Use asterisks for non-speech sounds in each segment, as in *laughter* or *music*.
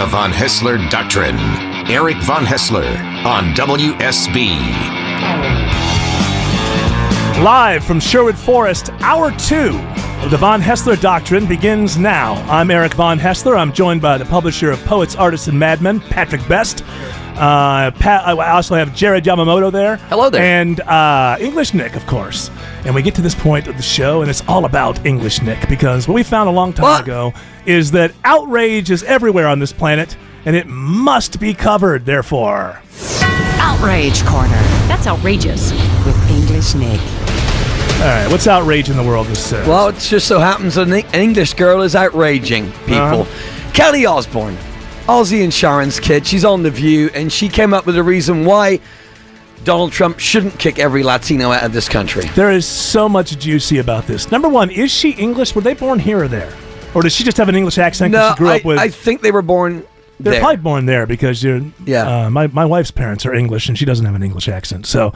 The Von Haessler Doctrine. Eric Von Haessler on WSB. Live from Sherwood Forest, hour two of the Von Haessler Doctrine begins now. I'm Eric Von Haessler. I'm joined by the publisher of Poets, Artists, and Madmen, Patrick Best. Uh, Pat, I also have Jared Yamamoto there. Hello there. And uh, English Nick, of course. And we get to this point of the show, and it's all about English Nick because what we found a long time What? ago is that outrage is everywhere on this planet, and it must be covered, therefore. Outrage Corner That's outrageous. with English Nick. All right, what's outrage in the world this says? Well, it just so happens an an English girl is outraging people. Uh-huh. Kelly Osbourne, Ozzy and Sharon's kid, she's on The View, and she came up with a reason why Donald Trump shouldn't kick every Latino out of this country. There is so much juicy about this. Number one, is she English? Were they born here or there? Or does she just have an English accent because No, she grew I, up with. I think they were born they're there. probably born there because you're. Yeah. Uh, my, my wife's parents are English and she doesn't have an English accent. So.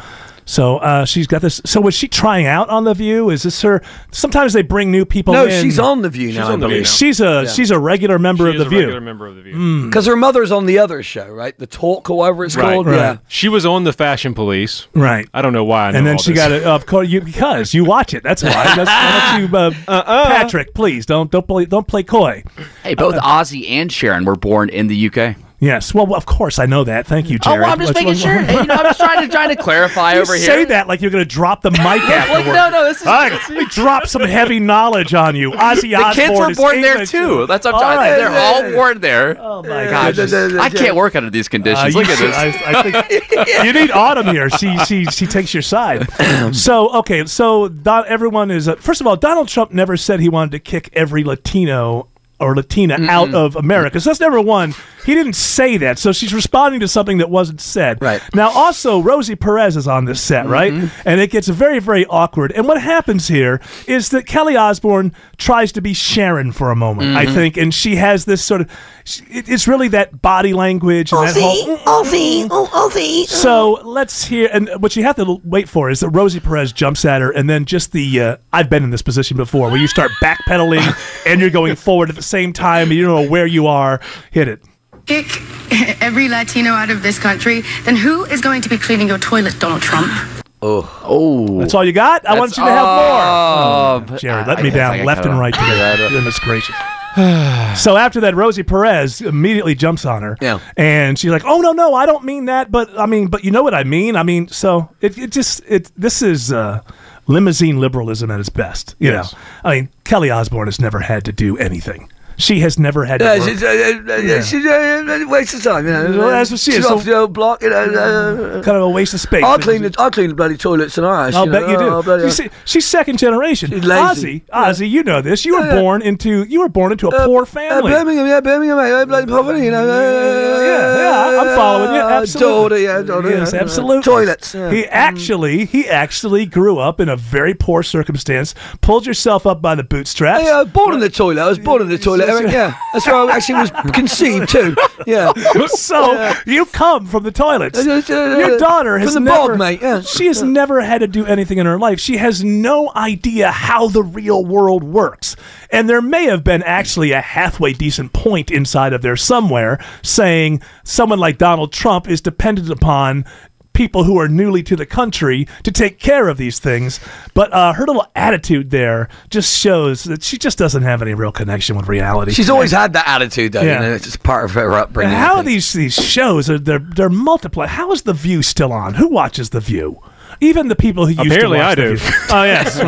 So uh, she's got this. So was she trying out on the View? Is this her? Sometimes they bring new people. no, in. she's on The View now, I on The View now. She's a she's a regular member She of is the a View. regular member of the View. Because her mother's on the other show, right? The Talk or whatever it's Right, called. right. Yeah. She was on the Fashion Police. Right. I don't know why. I know and then all she this. got it. Of course, you because you watch it. That's why. That's, why don't you, uh, *laughs* Patrick? Please don't don't play don't play coy. Hey, both Ozzy and Sharon were born in the UK. Yes. Well, of course I know that. Thank you, Jared. Oh, well, I'm just Let's- making sure. Hey, you know, I'm just trying to trying to *laughs* clarify You over say here. that like you're going to drop the mic *laughs* afterward. no, no, this is- All right, let me drop some heavy knowledge on you. Ozzy The Osbourne kids were is born there English. too. That's what I'm All trying. right. They're all born there. Oh my Gosh, gosh. I can't work under these Uh, conditions. you Look at this. I, I think *laughs* you need Autumn here. She she she takes your side. *clears throat* so okay, so Don, everyone is uh, first of all, Donald Trump never said he wanted to kick every Latino or Latina out of America. So that's number one. He didn't say that. So she's responding to something that wasn't said. Right. Now, also, Rosie Perez is on this set, right? Mm-hmm. And it gets very, very awkward. And what happens here is that Kelly Osbourne tries to be Sharon for a moment, I mm-hmm. think. And she has this sort of. It's really that body language and that whole. Ozzy, oh, Ozzy. Uh. So let's hear, and what you have to wait for is that Rosie Perez jumps at her, and then just the uh, I've been in this position before, where you start backpedaling *laughs* and you're going forward at the same time, and you don't know where you are. Hit it. kick every Latino out of this country, then who is going to be cleaning your toilet, Donald Trump? oh, That's all you got. I want you to have Oh, more. Jared, let I- me I down left and right off. today. Goodness gracious. *sighs* so after that, Rosie Perez immediately jumps on her. Yeah. And she's like, "Oh no, no, I don't mean that, but I mean, but you know what I mean. I mean, so it, it just it this is uh, limousine liberalism at its best. You Yes. know, I mean, Kelly Osbourne has never had to do anything. She has never had to. Yeah, work. she's, uh, uh, uh, she's uh, uh, waste of time, you know. Well, that's what she is. She's So- off the old block, you know. Uh, kind of a waste of space. I'll clean the I'll clean the bloody toilets in our. I'll you bet know. you do. Bet You see, she's second generation. She's lazy. Ozzy, Ozzy, you know this. You were Yeah, yeah. born into you were born into a Uh, poor Uh, family. Birmingham, yeah, Birmingham, uh, Bloody poverty, you know. Uh, Yeah, yeah, I'm following you. uh, Absolutely. Daughter, yeah, daughter. Yes, uh, absolutely. Toilets. He actually, he actually grew up in a very poor circumstance. Pulled yourself up by the bootstraps. I was born in the toilet. I was born in the toilet, Eric. Yeah, that's where I actually was *laughs* conceived too. Yeah. *laughs* so you come from the toilets. Uh, uh, uh, Your daughter has from the never, bog, mate, yeah. She has never had to do anything in her life. She has no idea how the real world works. And there may have been actually a halfway decent point inside of there somewhere saying someone like Donald Trump is dependent upon people who are newly to the country to take care of these things. But uh, her little attitude there just shows that she just doesn't have any real connection with reality. She's always had that attitude, though. Yeah. You know, it's just part of her upbringing. How are these these shows are they're they're multiply? How is the View still on? Who watches the View? Even the people who used Apparently to watch I do. *laughs* Oh yes.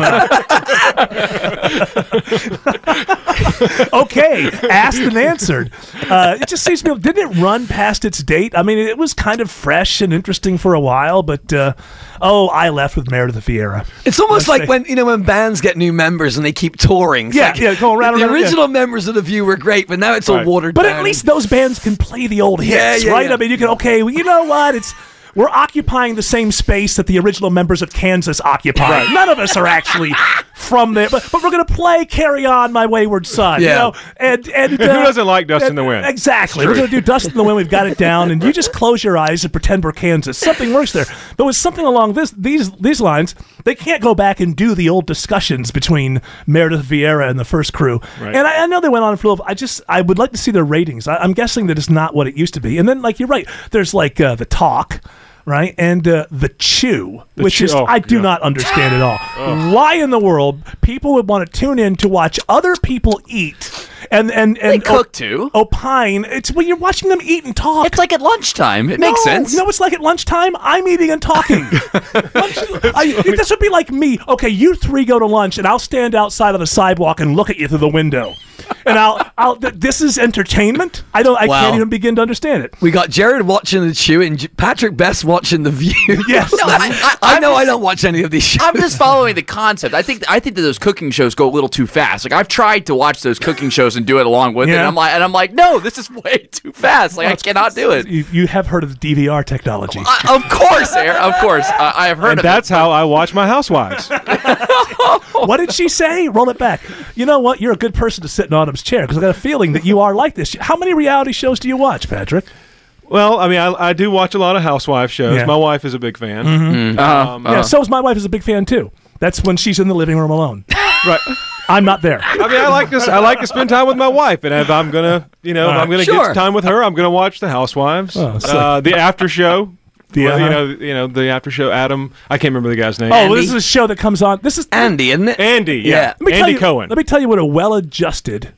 *laughs* okay, asked and answered. Uh, it just seems to me didn't it run past its date? I mean, it was kind of fresh and interesting for a while, but uh, oh, I left with Meredith Vieira. It's almost Let's like say- when you know when bands get new members and they keep touring. It's Yeah, like, yeah, going around The and around, yeah. original members of the View were great, but now it's all watered down. But down. at least those bands can play the old hits, Yeah, yeah, right? yeah. I mean, you can okay. Well, you know what? It's we're occupying the same space that the original members of Kansas occupied. None of us are actually *laughs* from there, but, but we're gonna play "Carry On, My Wayward Son." You Yeah. know, and and *laughs* Who uh, doesn't like Dust in the Wind? Exactly. We're gonna do "Dust in the Wind." We've got it down, and you just close your eyes and pretend we're Kansas. Something works there. But with something along this these these lines, they can't go back and do the old discussions between Meredith Vieira and the first crew. Right. And I, I know they went on for a little. I just I would like to see their ratings. I, I'm guessing that it's not what it used to be. And then like you're right, there's like uh, the talk. Right and uh, the chew, The which Chew- is oh, I do yeah. not understand at all. *laughs* Why in the world people would want to tune in to watch other people eat and and and They cook too. opine. It's when you're watching them eat and talk. It's like at lunchtime. It makes sense. You know, it's like at lunchtime. I'm eating and talking. *laughs* Lunch- I- this would be like me. Okay, you three go to lunch, and I'll stand outside on the sidewalk and look at you through the window. And I'll, I'll. Th- this is entertainment. I don't. I Wow. can't even begin to understand it. we got Jared watching the Chew and J- Patrick Best watching the View. *laughs* Yes. No, I, I *laughs* I'm know I don't watch any of these shows. I'm just following the concept. I think I think that those cooking shows go a little too fast. Like I've tried to watch those cooking shows and do it along with it. And I'm like, and I'm like, no, this is way *laughs* too fast. Like I cannot do it. You, you have heard of the DVR technology. I, of course, Aaron. Of course, I, I have heard And of that's it. how I watch my housewives. *laughs* what did she say? Roll it back. You know what? You're a good person to sit in Autumn's chair because I got a feeling that you are like this. How many reality shows do you watch, Patrick? well, I mean, I, I do watch a lot of housewife shows. Yeah. My wife is a big fan. Mm-hmm. Um, yeah, so is my wife is a big fan too. That's when she's in the living room alone. *laughs* Right. I'm not there. I mean, I like this. I like to spend time with my wife, and if I'm gonna, you know, if I'm gonna Sure. get time with her, I'm gonna watch the Housewives, Oh, sick. uh, the after show. The, Well, uh-huh. you know, you know, the after show. Adam, I can't remember the guy's name. Oh, well, Andy? this is a show that comes on. This is Andy, isn't it? Andy. Yeah, Yeah. Let me tell Andy you, Cohen. Let me tell you what a well-adjusted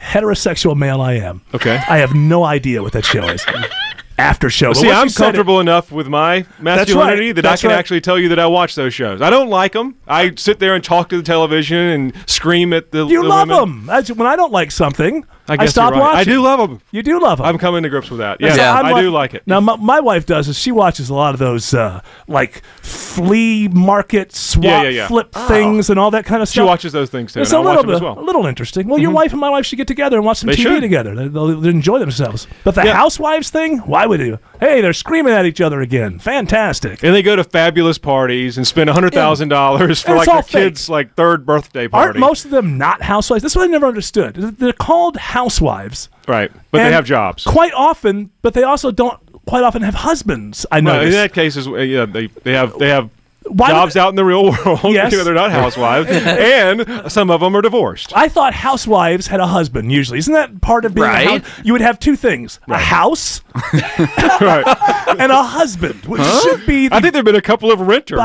heterosexual male I am. Okay. I have no idea what that show is. *laughs* After show. But See, I'm said it- comfortable enough with my masculinity that I can right. actually tell you that I watch those shows. I don't like them. I sit there and talk to the television and scream at the. you the love women. them. When I don't like something, I guess stop you're right. watching. I do love them. You do love them. I'm coming to grips with that. And Yeah, I'm do like it. Now, my, my wife does is she watches a lot of those uh, like flea market swap Yeah, yeah, yeah. flip things and all that kind of stuff. She watches those things too, It's and a I watch little them as bit, well. Mm-hmm. a little interesting. Well, your wife and my wife should get together and watch some They TV should. together. They, they'll, they'll enjoy themselves. But the Yeah. housewives thing, why would you? Hey, they're screaming at each other again. Fantastic. And they go to fabulous parties and spend hundred thousand dollars for And like their fake. kid's like third birthday party. Aren't most of them not housewives? That's what I never understood. They're called housewives. right? But they have jobs. Quite often, but they also don't quite often have husbands. I know. Right, in that case, is yeah, they they have they have Why would- jobs out in the real world. *laughs* Yes. you know, they're not housewives, *laughs* and some of them are divorced. I thought housewives had a husband usually. Isn't that part of being Right. a house? You would have two things: a house *laughs* right. and a husband, which should be. The, I think there've been a couple of renters.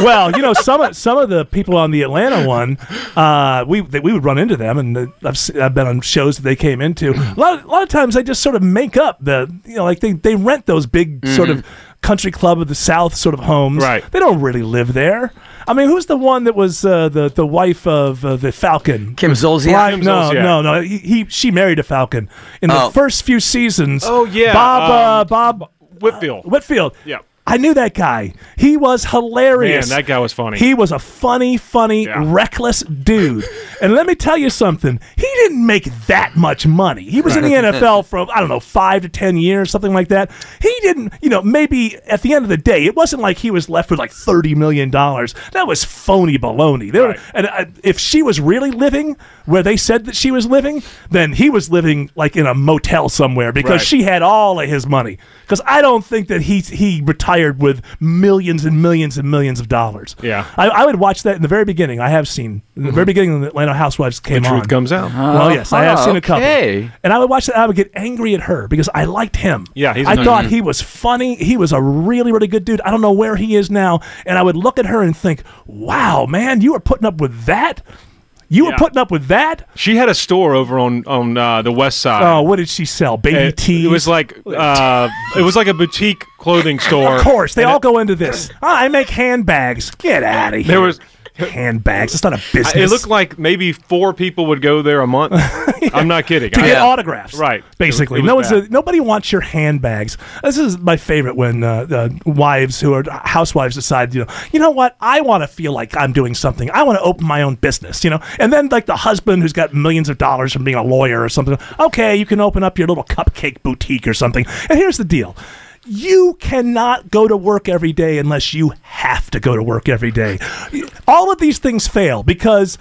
well, you know, some of, some of the people on the Atlanta one, uh, we they, we would run into them, and I've I've been on shows that they came into. A lot, a lot of times they just sort of make up the you know like they they rent those big sort of country club of the South sort of homes. Right. They don't really live there. I mean, who's the one that was uh, the the wife of uh, the Falcon? Kim Zolciak. Right, Kim no, Zolciak. no, no. He, he she married a Falcon in the Oh. first few seasons. Oh, yeah, Bob uh, um, Bob Whitfield. Whitfield. Yeah. I knew that guy. He was hilarious. Man, that guy was funny. He was a funny, funny, Yeah. reckless dude. *laughs* and let me tell you something. He didn't make that much money. He was in the NFL *laughs* for I don't know five to ten years, something like that. He didn't, you know, maybe at the end of the day, it wasn't like he was left with like thirty million dollars. That was phony baloney. Were, Right. and uh, if she was really living where they said that she was living, then he was living like in a motel somewhere because Right. she had all of his money. Because I don't think that he he retired with millions and millions and millions of dollars. Yeah. I, I would watch that in the very beginning. I have seen in the very beginning when the Atlanta Housewives came the truth on. comes out. well, yes, I have Uh-huh, seen a couple. okay. And I would watch that. I would get angry at her because I liked him. Yeah, he's a I nice thought he was funny. He was a really, really good dude. I don't know where he is now. And I would look at her and think, "Wow, man, you are putting up with that. You were putting up with that. She had a store over on on uh, the west side. Oh, what did she sell? Baby it, teas. it was like uh, it was like a boutique clothing *laughs* store. Of course, they and all it- go into this. "Ah, I make handbags. Get out of here. There was. Handbags. It's not a business. It looked like maybe four people would go there a month. *laughs* I'm not kidding. to I- get autographs, Right. Basically, It was no one's bad. nobody wants your handbags. This is my favorite when uh, the wives who are housewives decide, you know, you know what, I want to feel like I'm doing something. I want to open my own business, you know. And then like the husband who's got millions of dollars from being a lawyer or something. Okay, you can open up your little cupcake boutique or something. And here's the deal. You cannot go to work every day unless you have to go to work every day. All of these things fail because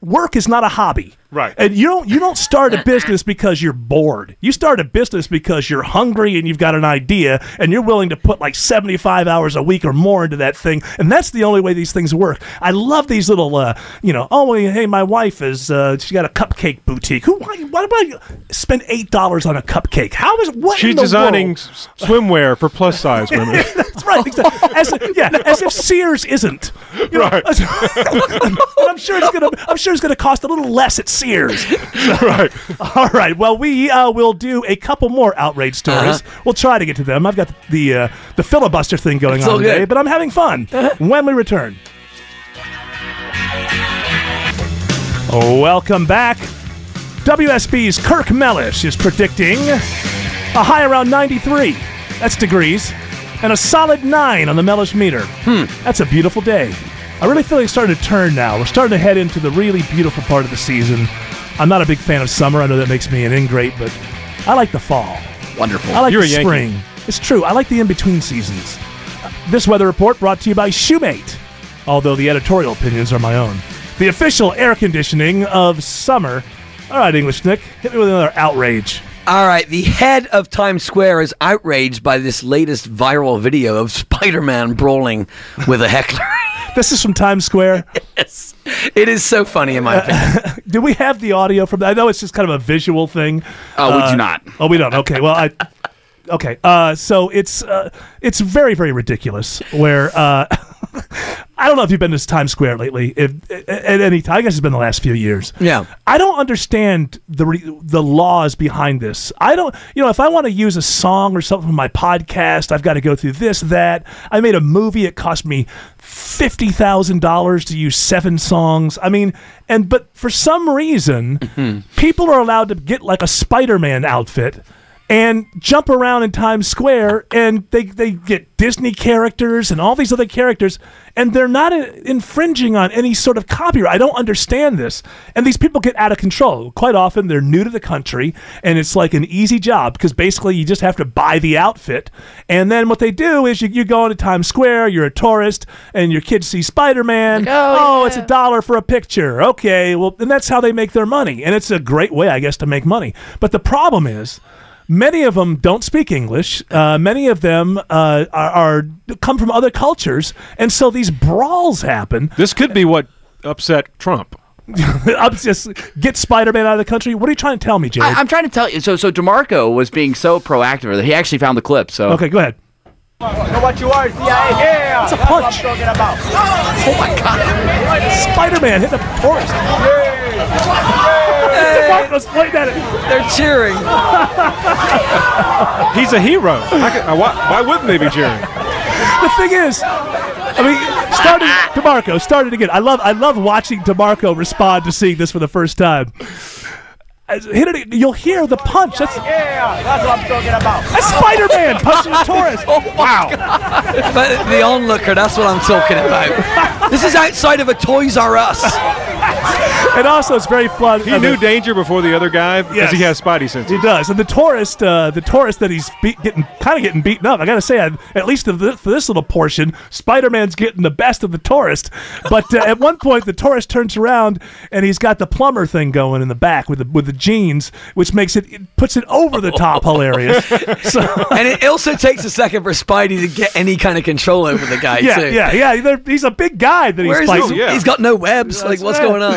work is not a hobby. Right. And you don't you don't start a business because you're bored. You start a business because you're hungry and you've got an idea and you're willing to put like 75 hours a week or more into that thing. And that's the only way these things work. I love these little uh, you know, oh hey, my wife is uh, she got a cupcake boutique. Who why, why do I spend $8 on a cupcake? How is what She's designing world? swimwear for plus size *laughs* women. That's right. Exactly. As, yeah, as if Sears isn't. You know, Right. as- *laughs* I'm sure it's gonna. I'm sure it's gonna cost a little less at Sears. *laughs* right. All right. Well, we uh, will do a couple more outrage stories. We'll try to get to them. I've got the uh, the filibuster thing going It's on today, good. but I'm having fun. When we return. Welcome back. WSB's Kirk Mellish is predicting a high around 93. That's degrees. And a solid 9 on the Mellish meter. Hmm. That's a beautiful day. I really feel like it's starting to turn now. We're starting to head into the really beautiful part of the season. I'm not a big fan of summer. I know that makes me an ingrate, but I like the fall. Wonderful. I like You're the a spring. It's true. I like the in between seasons. This weather report brought to you by Shumate, although the editorial opinions are my own. The official air conditioning of summer. All right, English Nick, hit me with another outrage. All right, the head of Times Square is outraged by this latest viral video of Spider-Man brawling with a heckler. *laughs* This is from Times Square. *laughs* yes, it is so funny in my opinion. *laughs* Do we have the audio from that? I know it's just kind of a visual thing. Oh, we Uh, do not. Oh, we don't. Okay. Well, I. Okay. Uh, so it's uh, it's very very ridiculous. Where uh, *laughs* I don't know if you've been to Times Square lately. If at any time, I guess it's been the last few years. Yeah. I don't understand the re- the laws behind this. I don't. You know, if I want to use a song or something from my podcast, I've got to go through this that. I made a movie. It cost me fifty thousand dollars to use seven songs. I mean, and but for some reason, mm-hmm. people are allowed to get like a Spider-Man outfit and jump around in Times Square, and they they get Disney characters and all these other characters, and they're not infringing on any sort of copyright. I don't understand this, and these people get out of control. Quite often, they're new to the country, and it's like an easy job because basically you just have to buy the outfit, and then what they do is you, you go into Times Square, you're a tourist, and your kids see Spider Man. Oh, oh, it's a dollar for a picture. Okay, well, and that's how they make their money, and it's a great way, I guess, to make money. But the problem is many of them don't speak English. Uh, many of them uh, are, are come from other cultures, and so these brawls happen. This could be what upset Trump. *laughs* I'm just get Spider-Man out of the country. What are you trying to tell me, Jared? I, I'm trying to tell you. So, so DeMarco was being so proactive that he actually found the clip. So, okay, go ahead. Know what you are, CIA? Yeah, It's a that's what punch. I'm talking about. oh my god, Spider-Man hit a tourist. DeMarco's pointing at it. They're cheering. *laughs* He's a hero. How could- uh, why, why wouldn't they be cheering? The thing is, I mean, starting DeMarco started again. I love I love watching DeMarco respond to seeing this for the first time. As- Hit it, you'll hear the punch. That's Yeah, that's what I'm talking about. that's Spider-Man punching a *laughs* oh wow. But the onlooker, that's what I'm talking about. This is outside of a Toys R Us. *laughs* And also, it's very fun. He I knew mean, danger before the other guy because Yes. he has spidey senses. He does, and the tourist, uh, the tourist that he's be- getting kind of getting beaten up. I gotta say, I, at least for this, for this little portion, Spider-Man's getting the best of the tourist. But uh, at one point, the tourist turns around and he's got the plumber thing going in the back with the with the jeans, which makes it, it puts it over the top *laughs* hilarious. So. *laughs* And it also takes a second for Spidey to get any kind of control over the guy, Yeah, too. yeah, yeah. He's a big guy that Where he's is fighting. he? yeah. He's got no webs. Like, what's going on?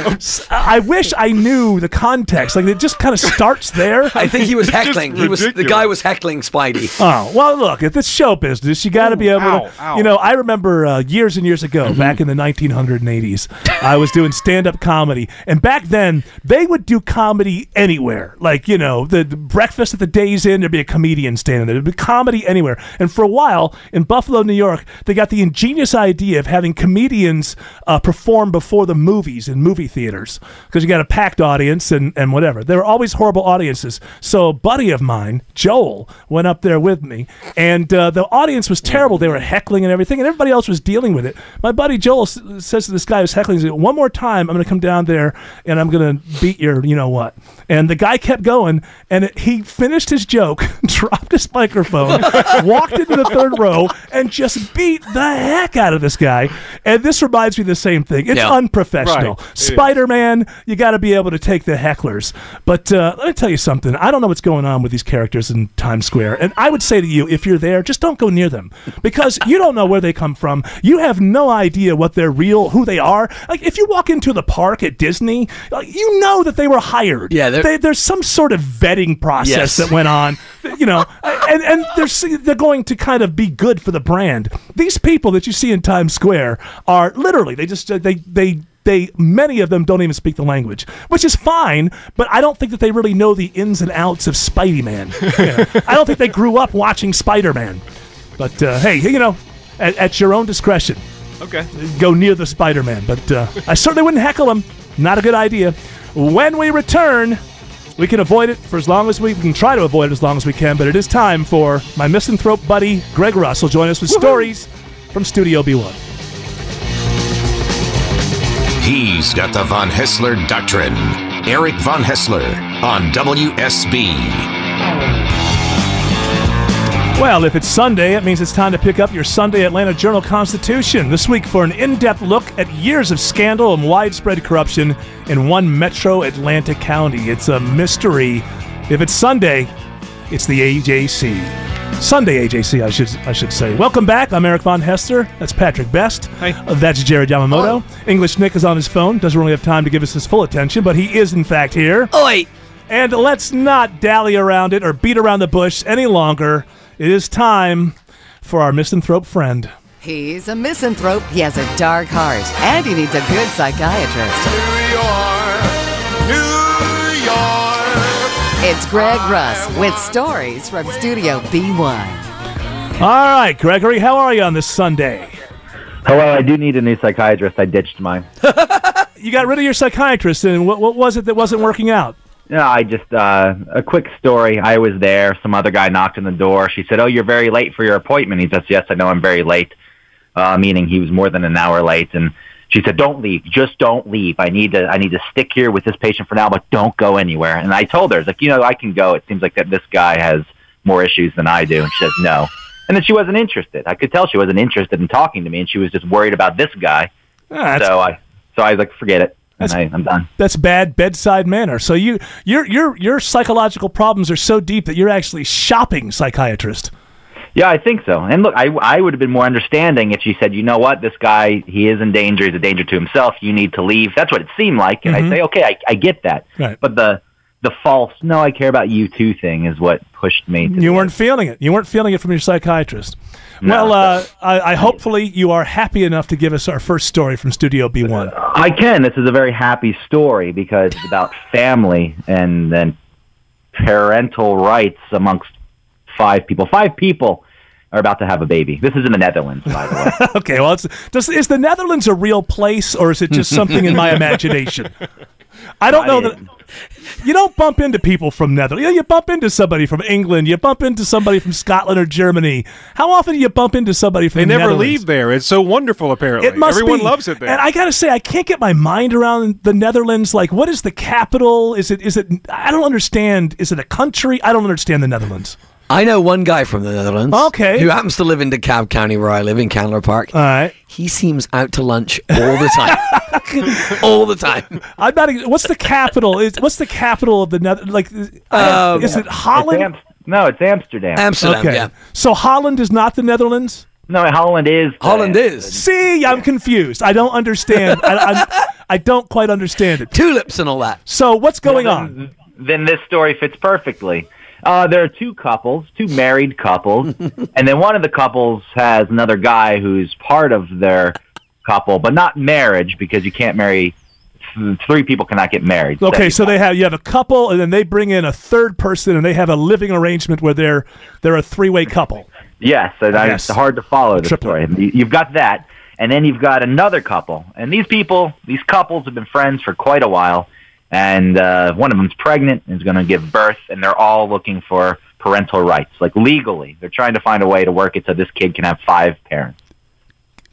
I wish I knew the context. Like it just kind of starts there. *laughs* I think he was heckling. He was the guy was heckling Spidey. Oh well, look at this show business. You got to be able ow, to. ow. You know, I remember uh, years and years ago, back in the 1980s, I was doing stand-up comedy, and back then they would do comedy comedy anywhere. Like, you know, the, the breakfast at the Days Inn, there'd be a comedian standing there. There'd be comedy anywhere. And for a while in Buffalo, New York, they got the ingenious idea of having comedians uh, perform before the movies in movie theaters because you got a packed audience and, and whatever. There were always horrible audiences. So a buddy of mine, Joel, went up there with me, and uh, the audience was terrible. They were heckling and everything, and everybody else was dealing with it. My buddy Joel s- says to this guy who's heckling, he "One more time, I'm going to come down there and I'm going to beat your, you know what." And the guy kept going, and it, he finished his joke, *laughs* dropped his microphone, *laughs* walked into the third row, and just beat the heck out of this guy. And this reminds me of the same thing. It's Yeah. unprofessional. Right. It is. Spider Man, you got to be able to take the hecklers. But uh, let me tell you something. I don't know what's going on with these characters in Times Square. And I would say to you, if you're there, just don't go near them because you don't know where they come from. You have no idea what they're real, who they are. Like if you walk into the park at Disney, like, you know that they were hired. Yeah, they're- there's some sort of vetting process Yes. that went on. You know, *laughs* and and they're they're going to kind of be good for the brand. These people that you see in Times Square are literally they just they they they many of them don't even speak the language, which is fine. But I don't think that they really know the ins and outs of Spidey Man. *laughs* You know, I don't think they grew up watching Spider Man. But uh, hey, you know, at, at your own discretion, Okay. go near the Spider Man. But uh, I certainly wouldn't heckle him. Not a good idea. When we return, we can avoid it for as long as we, we can try to avoid it as long as we can. But it is time for my misanthrope buddy Greg Russell join us with stories from Studio B1. He's got the Von Haessler Doctrine. Eric Von Haessler on WSB. Well, if it's Sunday, it means it's time to pick up your Sunday Atlanta Journal Constitution this week for an in depth look at years of scandal and widespread corruption in one metro Atlanta county. It's a mystery. If it's Sunday, it's the AJC. Sunday AJC, I should I should say. Welcome back. I'm Eric Von Haessler. That's Patrick Best. Hi. Uh, that's Jared Yamamoto. English Nick is on his phone. Doesn't really have time to give us his full attention, but he is in fact here. Oi! And let's not dally around it or beat around the bush any longer. It is time for our misanthrope friend. He's a misanthrope. He has a dark heart, and he needs a good psychiatrist. It's Greg Russ with stories from Studio B1. All right, Gregory, how are you on this Sunday? Hello, I do need a new psychiatrist. I ditched mine. *laughs* You got rid of your psychiatrist, and what, what was it that wasn't working out? No, I just uh, a quick story. I was there. Some other guy knocked on the door. She said, "Oh, you're very late for your appointment." He says, "Yes, I know I'm very late," uh, meaning he was more than an hour late. And she said, "Don't leave. Just don't leave. I need to. I need to stick here with this patient for now, but don't go anywhere." And I told her, "It's like you know, I can go. It seems like that this guy has more issues than I do." And she says, "No." And then she wasn't interested. I could tell she wasn't interested in talking to me, and she was just worried about this guy. Ah, so I, so I was like, "Forget it." That's- I, I'm done. that's bad bedside manner. So you, your, your, your psychological problems are so deep that you're actually shopping psychiatrist. Yeah, I think so. And look, I, I would have been more understanding if she said, you know what, this guy, he is in danger. He's a danger to himself. You need to leave. That's what it seemed like. And I say, okay, I, I get that. Right. But the the false, no, I care about you too thing is what pushed me. To You weren't feeling it. You weren't feeling it from your psychiatrist. No. well, uh, I, I hopefully you are happy enough to give us our first story from Studio B1. I can. This is a very happy story because it's about family and then parental rights amongst five people. Five people are about to have a baby. This is in the Netherlands, by the way. *laughs* Okay, well, it's, does, is the Netherlands a real place or is it just something in my *laughs* imagination? I don't know that. You don't bump into people from Netherlands. You, know, you bump into somebody from England. You bump into somebody from Scotland or Germany. How often do you bump into somebody from They never Netherlands? leave there. It's so wonderful, apparently. It must Everyone be. loves it there. And I gotta say, I can't get my mind around the Netherlands. Like, what is the capital? Is it? Is it? I don't understand. Is it a country? I don't understand the Netherlands. I know one guy from the Netherlands. Okay. Who happens to live in DeKalb County where I live in Candler Park. All right. He seems out to lunch all the time. *laughs* all the time. I'm not. What's the capital? Is what's the capital of the Netherlands? Like, Um, is it It's Holland? Am- no, it's Amsterdam. Amsterdam, okay. yeah. So Holland is not the Netherlands. no, Holland is. Holland is. See, I'm confused. I don't understand. I, I'm, I don't quite understand it. Tulips and all that. So what's going Well, on? then, then this story fits perfectly. Uh, there are two couples, two married couples, *laughs* and then one of the couples has another guy who's part of their couple, but not marriage because you can't marry th- three people cannot get married. Okay, so they have you have a couple, and then they bring in a third person, and they have a living arrangement where they're they're a three way couple. Yes, and I- Yes. it's hard to follow the story. You- You've got that, and then you've got another couple, and these people, these couples have been friends for quite a while, and uh, one of them's pregnant and is going to give birth, and they're all looking for parental rights, like legally. They're trying to find a way to work it so this kid can have five parents.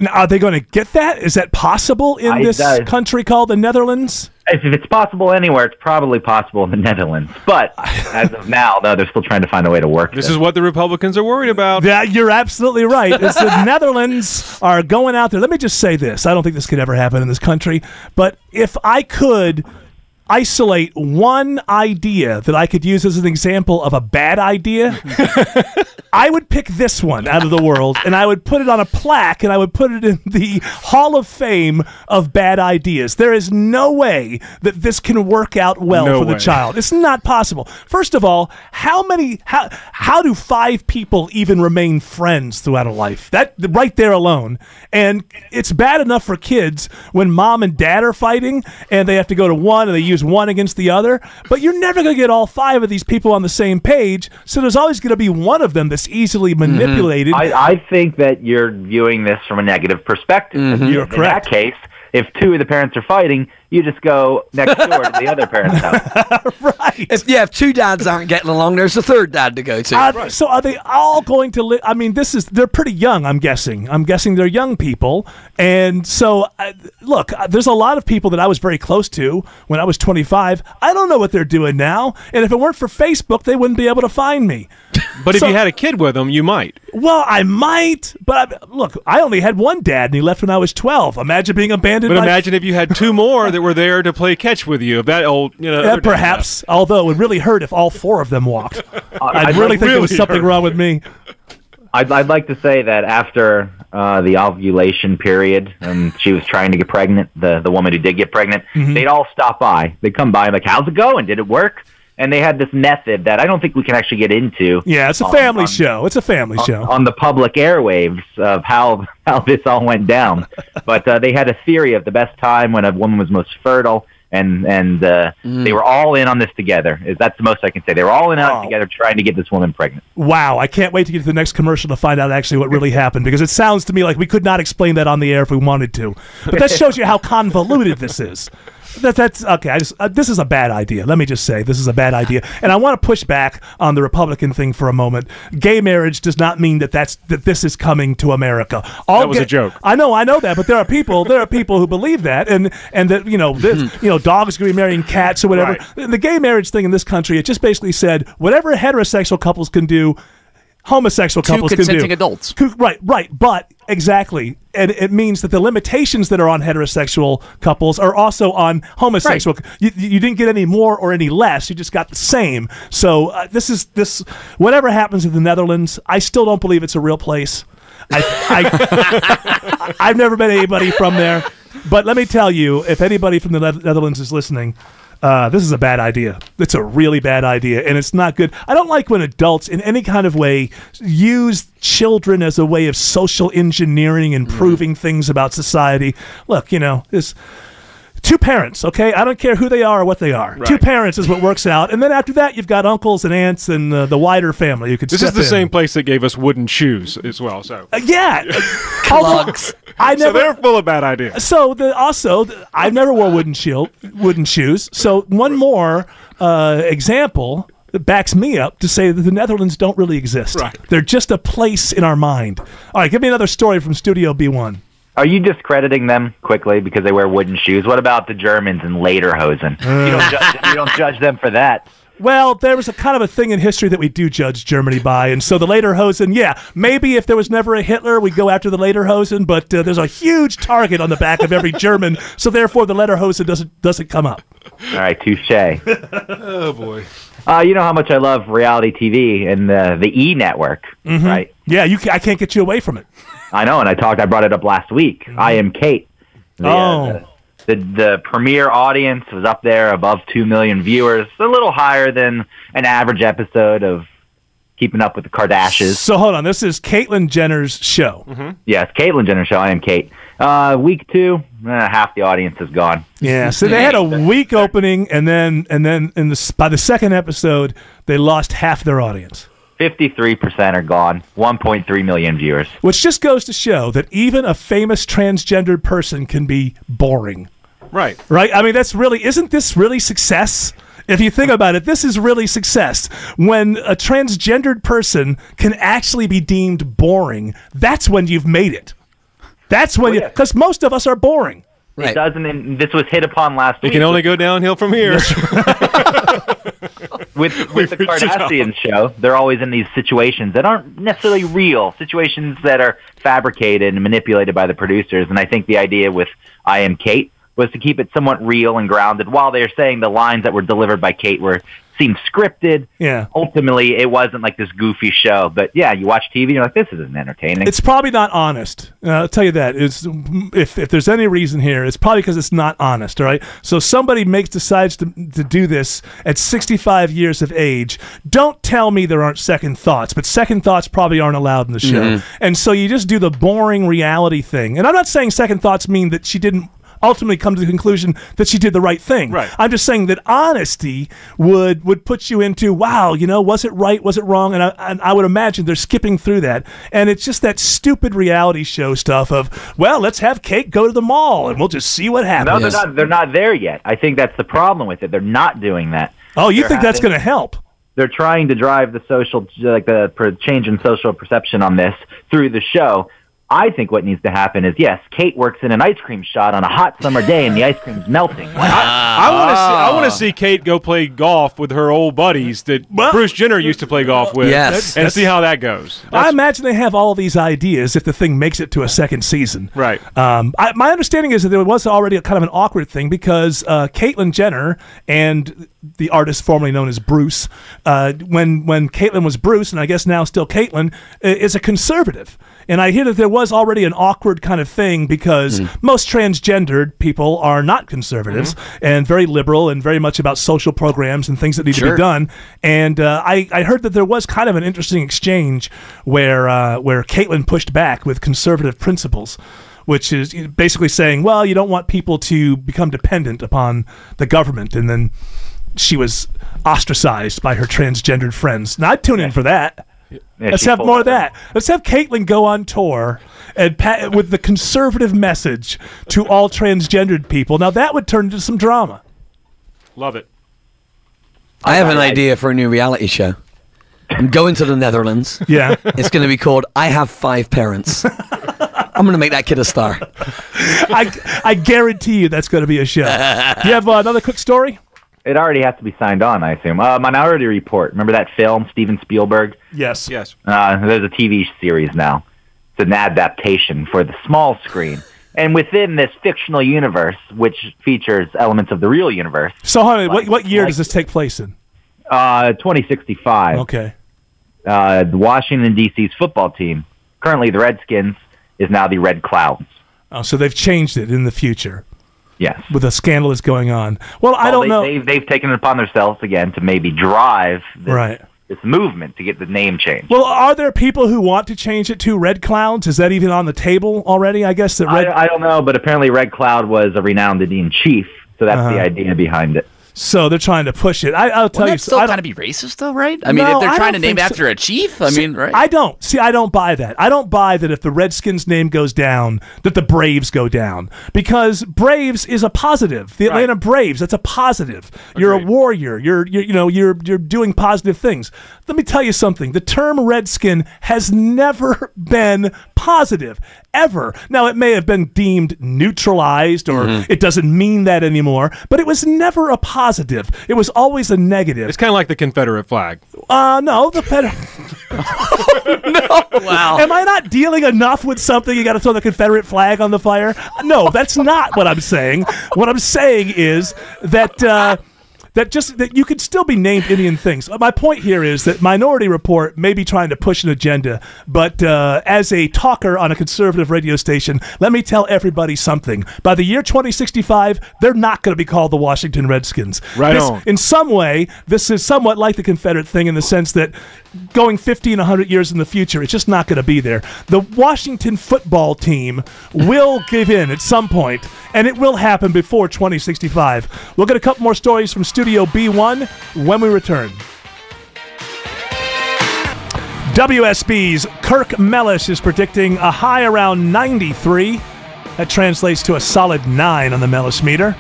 Now, are they going to get that? Is that possible in I- this uh, country called the Netherlands? If if it's possible anywhere, it's probably possible in the Netherlands. But *laughs* as of now, though, they're still trying to find a way to work it. This is what the Republicans are worried about. Yeah, you're absolutely right. It's the *laughs* Netherlands are going out there. Let me just say this: I don't think this could ever happen in this country. But if I could isolate one idea that I could use as an example of a bad idea, *laughs* I would pick this one out of the world and I would put it on a plaque and I would put it in the Hall of Fame of bad ideas. There is no way that this can work out well No for the child. It's not possible. First of all, how many how how do five people even remain friends throughout a life? That right there alone. And it's bad enough for kids when mom and dad are fighting and they have to go to one and they use one against the other, but you're never going to get all five of these people on the same page. So there's always going to be one of them that's easily manipulated. I, I think that you're viewing this from a negative perspective. Mhm. You're in correct. that case, if two of the parents are fighting, you just go next door to the other parent's house. *laughs* right. If yeah, if two dads aren't getting along, there's a third dad to go to. Uh, So are they all going to live? I mean, this is they're pretty young. I'm guessing. I'm guessing they're young people, and so uh, look, uh, there's a lot of people that I was very close to when I was 25. I don't know what they're doing now, and if it weren't for Facebook, they wouldn't be able to find me. But if you had a kid with them, you might. Well, I might, but I, look, I only had one dad, and he left when I was 12. Imagine being abandoned. But by imagine if you had two more that were there to play catch with you. If that old, you know, Yeah, other dad perhaps. Although it would really hurt if all four of them walked. *laughs* I'd I'd really like- think there was something hurt. wrong with me. I'd, I'd like to say that after uh, the ovulation period, and she was trying to get pregnant, the the woman who did get pregnant, Mhm. they'd all stop by. They'd come by, like, "How's it going? Did it work?" And they had this method that I don't think we can actually get into. Yeah, it's a on- family on- show. It's a family on- show. on the public airwaves of how *laughs* how this all went down. *laughs* but uh, they had a theory of the best time when a woman was most fertile, and and uh, they were all in on this together. Is that's the most I can say? They were all in on it together, trying to get this woman pregnant. Wow, I can't wait to get to the next commercial to find out actually what really happened because it sounds to me like we could not explain that on the air if we wanted to. But that shows you how convoluted this is. *laughs* That, that's okay. I just uh, this is a bad idea. Let me just say this is a bad idea, and I want to push back on the Republican thing for a moment. Gay marriage does not mean that that's that this is coming to America. All That was a joke. I know, I know that, but there are people, there are people who believe that, and and that you know, this, you know, dogs to be marrying cats or whatever. The gay marriage thing in this country, it just basically said whatever heterosexual couples can do, homosexual Two couples can do. consenting adults. Co- Right, right, but exactly, and it means that the limitations that are on heterosexual couples are also on homosexual. You, you didn't get any more or any less; you just got the same. So uh, this is this. Whatever happens in the Netherlands, I still don't believe it's a real place. I, I *laughs* I've never met anybody from there, but let me tell you, if anybody from the Netherlands is listening. Uh, this is a bad idea. It's a really bad idea, and it's not good. I don't like when adults, in any kind of way, use children as a way of social engineering and proving things about society. Look, you know, this two parents, okay? I don't care who they are or what they are. Two parents is what works out, and then after that, you've got uncles and aunts and uh, the wider family. You could. This is the in. same place that gave us wooden shoes as well. So Uh, yeah, *laughs* Although, I never, so they're full of bad ideas. So the also the, I never wore wooden shield, wooden shoes. So one more uh, example that backs me up to say that the Netherlands don't really exist. Right. They're just a place in our mind. All right, give me another story from Studio B1. Are you discrediting them quickly because they wear wooden shoes? What about the Germans and Lederhosen? you don't judge. *laughs* You don't judge them for that. Well, there was a kind of a thing in history that we do judge Germany by, and so the Lederhosen, yeah, maybe if there was never a Hitler, we'd go after the Lederhosen, but uh, there's a huge target on the back of every German, so therefore the Lederhosen doesn't doesn't come up. All right, touche. *laughs* Oh boy. Uh, you know how much I love reality TV and the the E network, Mhm. right? Yeah, you I can't get you away from it. I know, and I talked. I brought it up last week. I am Cait. The, Oh. uh, the the premiere audience was up there above two million viewers, a little higher than an average episode of keeping up with the Kardashians. So hold on, this is Caitlyn Jenner's show. Yes, Caitlyn Jenner's show. I am Cait. Uh, week two, eh, half the audience is gone. Yeah, so they had a *laughs* week opening, and then and then in the by the second episode, they lost half their audience. Fifty-three percent are gone. One point three million viewers. Which just goes to show that even a famous transgendered person can be boring. Right. Right? I mean, that's really, isn't this really success? If you think about it, this is really success. When a transgendered person can actually be deemed boring, that's when you've made it. That's when you, because most of us are boring. It doesn't. And this was hit upon last It week. can only go downhill from here. *laughs* with with the Kardashian show, they're always in these situations that aren't necessarily real, situations that are fabricated and manipulated by the producers. And I think the idea with I Am Cait was to keep it somewhat real and grounded while they're saying the lines that were delivered by Cait were seemed scripted. Yeah. Ultimately, it wasn't like this goofy show. But yeah, you watch TV, you're like, this isn't entertaining. It's probably not honest. Uh, I'll tell you that. It's, if, if there's any reason here, it's probably because it's not honest, all right? So somebody makes decides to, to do this at 65 years of age. Don't tell me there aren't second thoughts, but second thoughts probably aren't allowed in the show. Mhm. And so you just do the boring reality thing. And I'm not saying second thoughts mean that she didn't ultimately come to the conclusion that she did the right thing. Right. I'm just saying that honesty would would put you into wow, you know, was it right, was it wrong? And I, and I would imagine they're skipping through that, and it's just that stupid reality show stuff of well, let's have Cait go to the mall and we'll just see what happens. no, they're not. They're not there yet. I think that's the problem with it. They're not doing that. Oh, you They're think that's going to help? they're trying to drive the social like the change in social perception on this through the show. I think what needs to happen is yes, Cait works in an ice cream shop on a hot summer day and the ice cream's melting. I want to see. I want to see Cait go play golf with her old buddies that Bruce Jenner used to play golf with. Yes. and see how that goes. I imagine they have all these ideas if the thing makes it to a second season. Right. Um, I, my understanding is that there was already a kind of an awkward thing because uh, Caitlyn Jenner and the artist formerly known as Bruce, uh, when when Caitlyn was Bruce, and I guess now still Caitlyn, is a conservative. And I hear that there was already an awkward kind of thing because most transgendered people are not conservatives and very liberal and very much about social programs and things that need to be done. And uh, I, I heard that there was kind of an interesting exchange where uh, where Caitlyn pushed back with conservative principles, which is basically saying, well, you don't want people to become dependent upon the government, and then she was ostracized by her transgendered friends. Now I'd tune in for that. Yeah, Let's have more of that. Let's have Caitlyn go on tour and pa- with the conservative message to all transgendered people. Now that would turn into some drama. Love it. I have an idea for a new reality show. I'm going to the Netherlands. Yeah. It's going to be called I Have Five Parents. I'm going to make that kid a star. I, I guarantee you that's going to be a show. Do you have uh, another quick story? It already has to be signed on, I assume. Uh, Minority Report. Remember that film, Steven Spielberg? Yes. Yes. Uh, there's a TV series now. It's an adaptation for the small screen. And within this fictional universe, which features elements of the real universe, So, honey, what, what year like- does this take place in? uh, 2065, Okay. uh, the Washington, D.C.'s football team, currently the Redskins, is now the Red Clouds. Oh, so they've changed it in the future Yes. with a scandal that's going on. Well, I don't they, know. They've, they've taken it upon themselves again to maybe drive this, Right. this movement to get the name changed. Well, are there people who want to change it to Red Clouds? Is that even on the table already? I guess that Red. I, I don't know, but apparently Red Cloud was a renowned Indian chief, so that's Uh-huh. the idea behind it. So they're trying to push it. I, I'll tell you. still kind of be racist, though, right? I mean, No, if they're trying to name after so. a chief, I See, mean, right? I don't see. I don't buy that. I don't buy that if the Redskins name goes down, that the Braves go down because Braves is a positive. The Atlanta Braves, that's a positive. You're a warrior. You're, you're, you know, you're you're doing positive things. Let me tell you something. The term Redskin has never *laughs* been positive ever. Now it may have been deemed neutralized or Mm-hmm. it doesn't mean that anymore, but it was never a positive. It was always a negative. It's kind of like the Confederate flag. Uh, no, the pet. *laughs* no. Wow. Am I not dealing enough with something? You got to throw the Confederate flag on the fire? No, that's not what I'm saying. What I'm saying is that. Uh, that just that you could still be named Indian things. My point here is that Minority Report may be trying to push an agenda, but uh, as a talker on a conservative radio station, let me tell everybody something. By the year 2065, they're not going to be called the Washington Redskins. Right This- on. in some way, this is somewhat like the Confederate thing in the sense that going 50 and 100 years in the future. It's just not going to be there. The Washington football team will *laughs* give in at some point, and it will happen before 2065. We'll get a couple more stories from Studio B1 when we return. WSB's Kirk Mellish is predicting a high around 93. That translates to a solid 9 on the Mellish meter.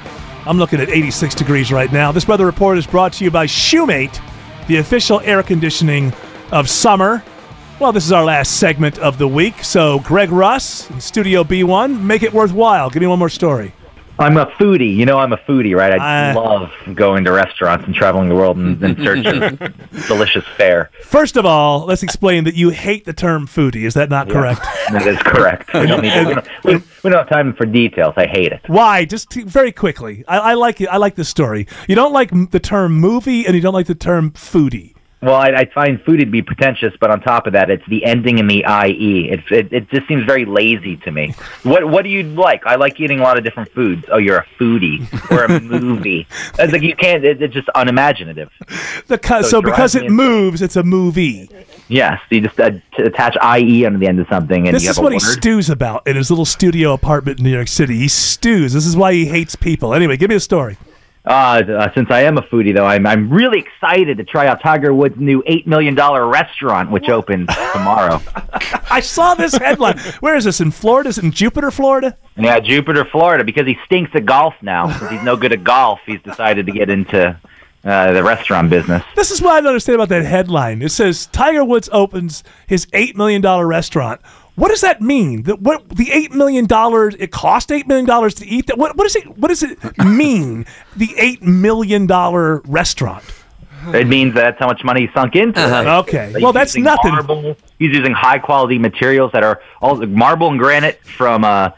I'm looking at 86 degrees right now. This weather report is brought to you by Shumate, the official air conditioning of summer. Well, this is our last segment of the week, so Greg Russ in Studio B1, make it worthwhile. Give me one more story. I'm a foodie. You know, I'm a foodie, right? I Uh, love going to restaurants and traveling the world in, in search of delicious fare. First of all, let's explain that you hate the term foodie. Is that not correct? That is correct. We don't, need to, we, don't, we, we don't have time for details. I hate it. Why? Just t- very quickly. I, I like it. I like this story. You don't like m- the term movie, and you don't like the term foodie. Well, I, I find foodie to be pretentious, but on top of that, it's the ending in the IE. It's, it, it just seems very lazy to me. What What do you like? I like eating a lot of different foods. Oh, you're a foodie or a *laughs* movie. It's like you can't. It, it's just unimaginative. The co- So so, it because it moves, it's a movie. Yes, you just uh, t- attach IE onto the end of something, and This you is have what a he stews about in his little studio apartment in New York City. He stews. This is why he hates people. Anyway, give me a story. Uh, uh, since I am a foodie, though, I'm I'm really excited to try out Tiger Woods' new eight million dollar restaurant, which opens *laughs* tomorrow. I saw this headline. Where is this? In Florida? Is it in Jupiter, Florida? Yeah, Jupiter, Florida, because he stinks at golf now. *laughs* Since he's no good at golf, he's decided to get into uh, the restaurant business. This is what I don't understand about that headline. It says Tiger Woods opens his eight million dollar restaurant. What does that mean? That what the eight million dollars? It cost eight million dollars to eat that. What what does it what does it mean? the eight million dollar restaurant. It means that's how much money he sunk into it. Uh-huh. Okay. He's Well, that's nothing. Marble. He's using high quality materials that are all marble and granite from uh,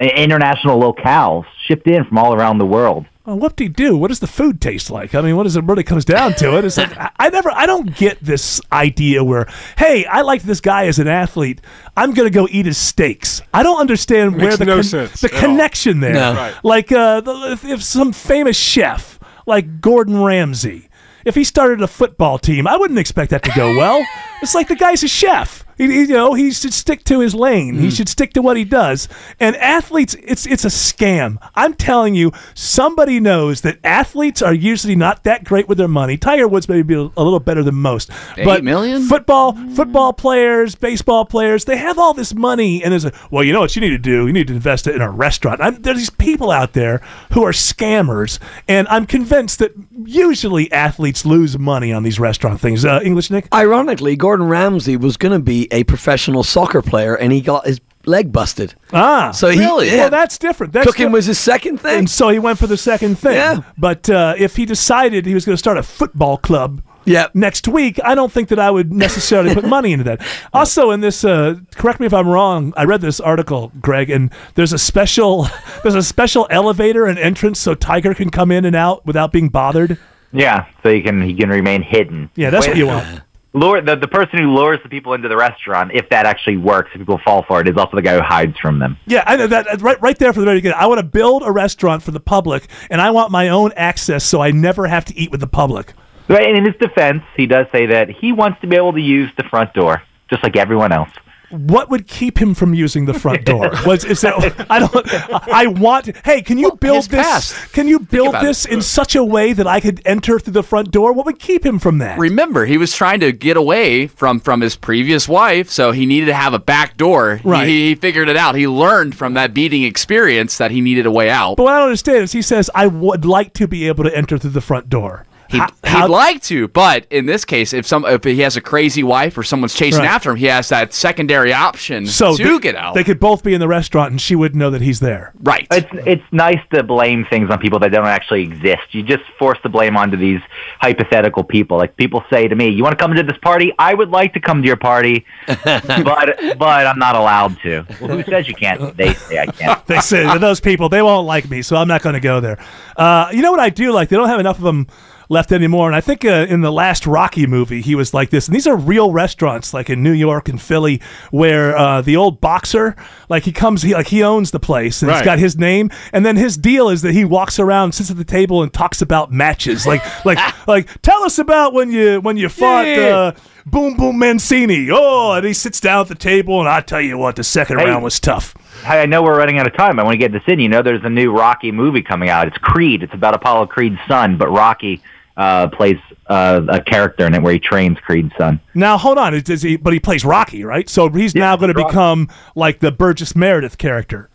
international locales shipped in from all around the world. Well, what do you do? What does the food taste like? I mean, what does it really comes down to? It? It's like *laughs* I, I never, I don't get this idea where, hey, I like this guy as an athlete. I'm gonna go eat his steaks. I don't understand where the no sense the at all. connection there. No. Right. Like uh, the, if, if some famous chef like Gordon Ramsay, if he started a football team, I wouldn't expect that to go well. it's like the guy's a chef. He, he- you know, he should stick to his lane. Hmm. He should stick to what he does. And athletes, it's it's a scam. I'm telling you, somebody knows that athletes are usually not that great with their money. Tiger Woods may be a little better than most, Eight but million? football football players, baseball players, they have all this money, and there's a well, you know what you need to do? You need to invest it in a restaurant. I'm, there's these people out there who are scammers, and I'm convinced that usually athletes lose money on these restaurant things. Uh, English Nick. Ironically, Gordon Ramsay was going to be a professional soccer player, and he got his leg busted. Ah, So he, Really? yeah, well, that's different. That's cooking di- was his second thing. and so he went for the second thing. Yeah. But uh, if he decided he was going to start a football club Yeah. next week, I don't think that I would necessarily put money into that. *laughs* Also, in this, uh, correct me if I'm wrong. I read this article, Greg, and there's a special *laughs* there's a special elevator and entrance so Tiger can come in and out without being bothered. Yeah, so he can he can remain hidden. Yeah, that's Wait, what you want. *laughs* Lure the, the person who lures the people into the restaurant, if that actually works, if people fall for it, is also the guy who hides from them. Yeah, I know that right right there for the very beginning. I want to build a restaurant for the public, and I want my own access so I never have to eat with the public. Right, and in his defense, he does say that he wants to be able to use the front door, just like everyone else. What would keep him from using the front door? *laughs* Was is that I don't I want hey, can you build this past. can you build this in such a way that I could enter through the front door? What would keep him from that? Remember, he was trying to get away from from his previous wife, so he needed to have a back door. Right. He, he figured it out. He learned from that beating experience that he needed a way out. But what I don't understand is he says I would like to be able to enter through the front door. He'd, How- he'd like to, but in this case, if some if he has a crazy wife or someone's chasing Right. after him, he has that secondary option so to they, get out. They could both be in the restaurant and she wouldn't know that he's there. right. It's it's nice to blame things on people that don't actually exist. You just force the blame onto these hypothetical people. Like people say to me, "You want to come to this party? I would like to come to your party, *laughs* but but I'm not allowed to." Well, who says you can't? They say I can't. *laughs* They say those people they won't like me, so I'm not going to go there. Uh, you know what I do like? They don't have enough of them left anymore. And I think uh, in the last Rocky movie, he was like this. And these are real restaurants, like in New York and Philly, where uh, the old boxer, like he comes, he like he owns the place, and it's Right. got his name. And then his deal is that he walks around, sits at the table, and talks about matches, like *laughs* like like tell us about when you when you fought. Yeah. Uh, Boom Boom Mancini. Oh, and he sits down at the table, and I tell you what, the second Hey. round was tough. Hey, I know we're running out of time. I want to get this in. You know, there's a new Rocky movie coming out. It's Creed. It's about Apollo Creed's son, but Rocky uh, plays uh, a character in it where he trains Creed's son. Now hold on, is, is he, but he plays Rocky, right? So he's now going to become like the Burgess Meredith character.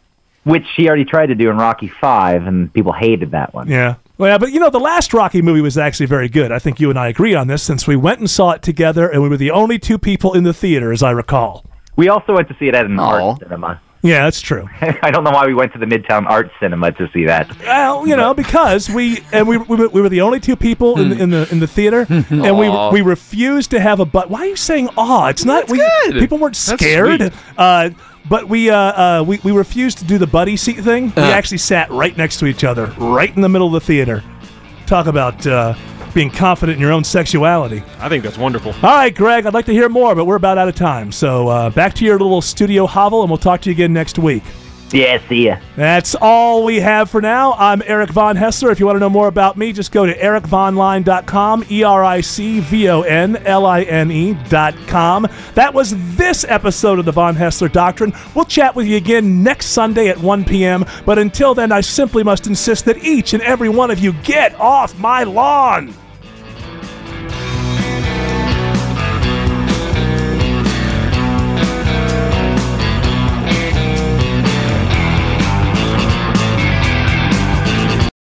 Which he already tried to do in Rocky Five, and people hated that one. Yeah. Well, yeah, but you know, the last Rocky movie was actually very good. I think you and I agree on this since we went and saw it together, and we were the only two people in the theater, as I recall. We also went to see it at an Aw. art cinema. Yeah, that's true. *laughs* I don't know why we went to the Midtown Art Cinema to see that. Well, you know, because we and we, we, were- we were the only two people in the in the in the theater, *laughs* and we Aw. we refused to have a but. Why are you saying "aw"? It's not. That's we good. people weren't That's scared. sweet. Uh, but we uh, uh, we we refused to do the buddy seat thing. We Uh. actually sat right next to each other, right in the middle of the theater. Talk about uh, being confident in your own sexuality. I think that's wonderful. All right, Greg, I'd like to hear more, but we're about out of time. So uh, back to your little studio hovel, and we'll talk to you again next week. Yeah, see ya. That's all we have for now. I'm Eric Von Haessler. If you want to know more about me, just go to ericvonline.com, E R I C V O N L I N E.com. That was this episode of the Von Haessler Doctrine. We'll chat with you again next Sunday at 1 p.m. But until then, I simply must insist that each and every one of you get off my lawn.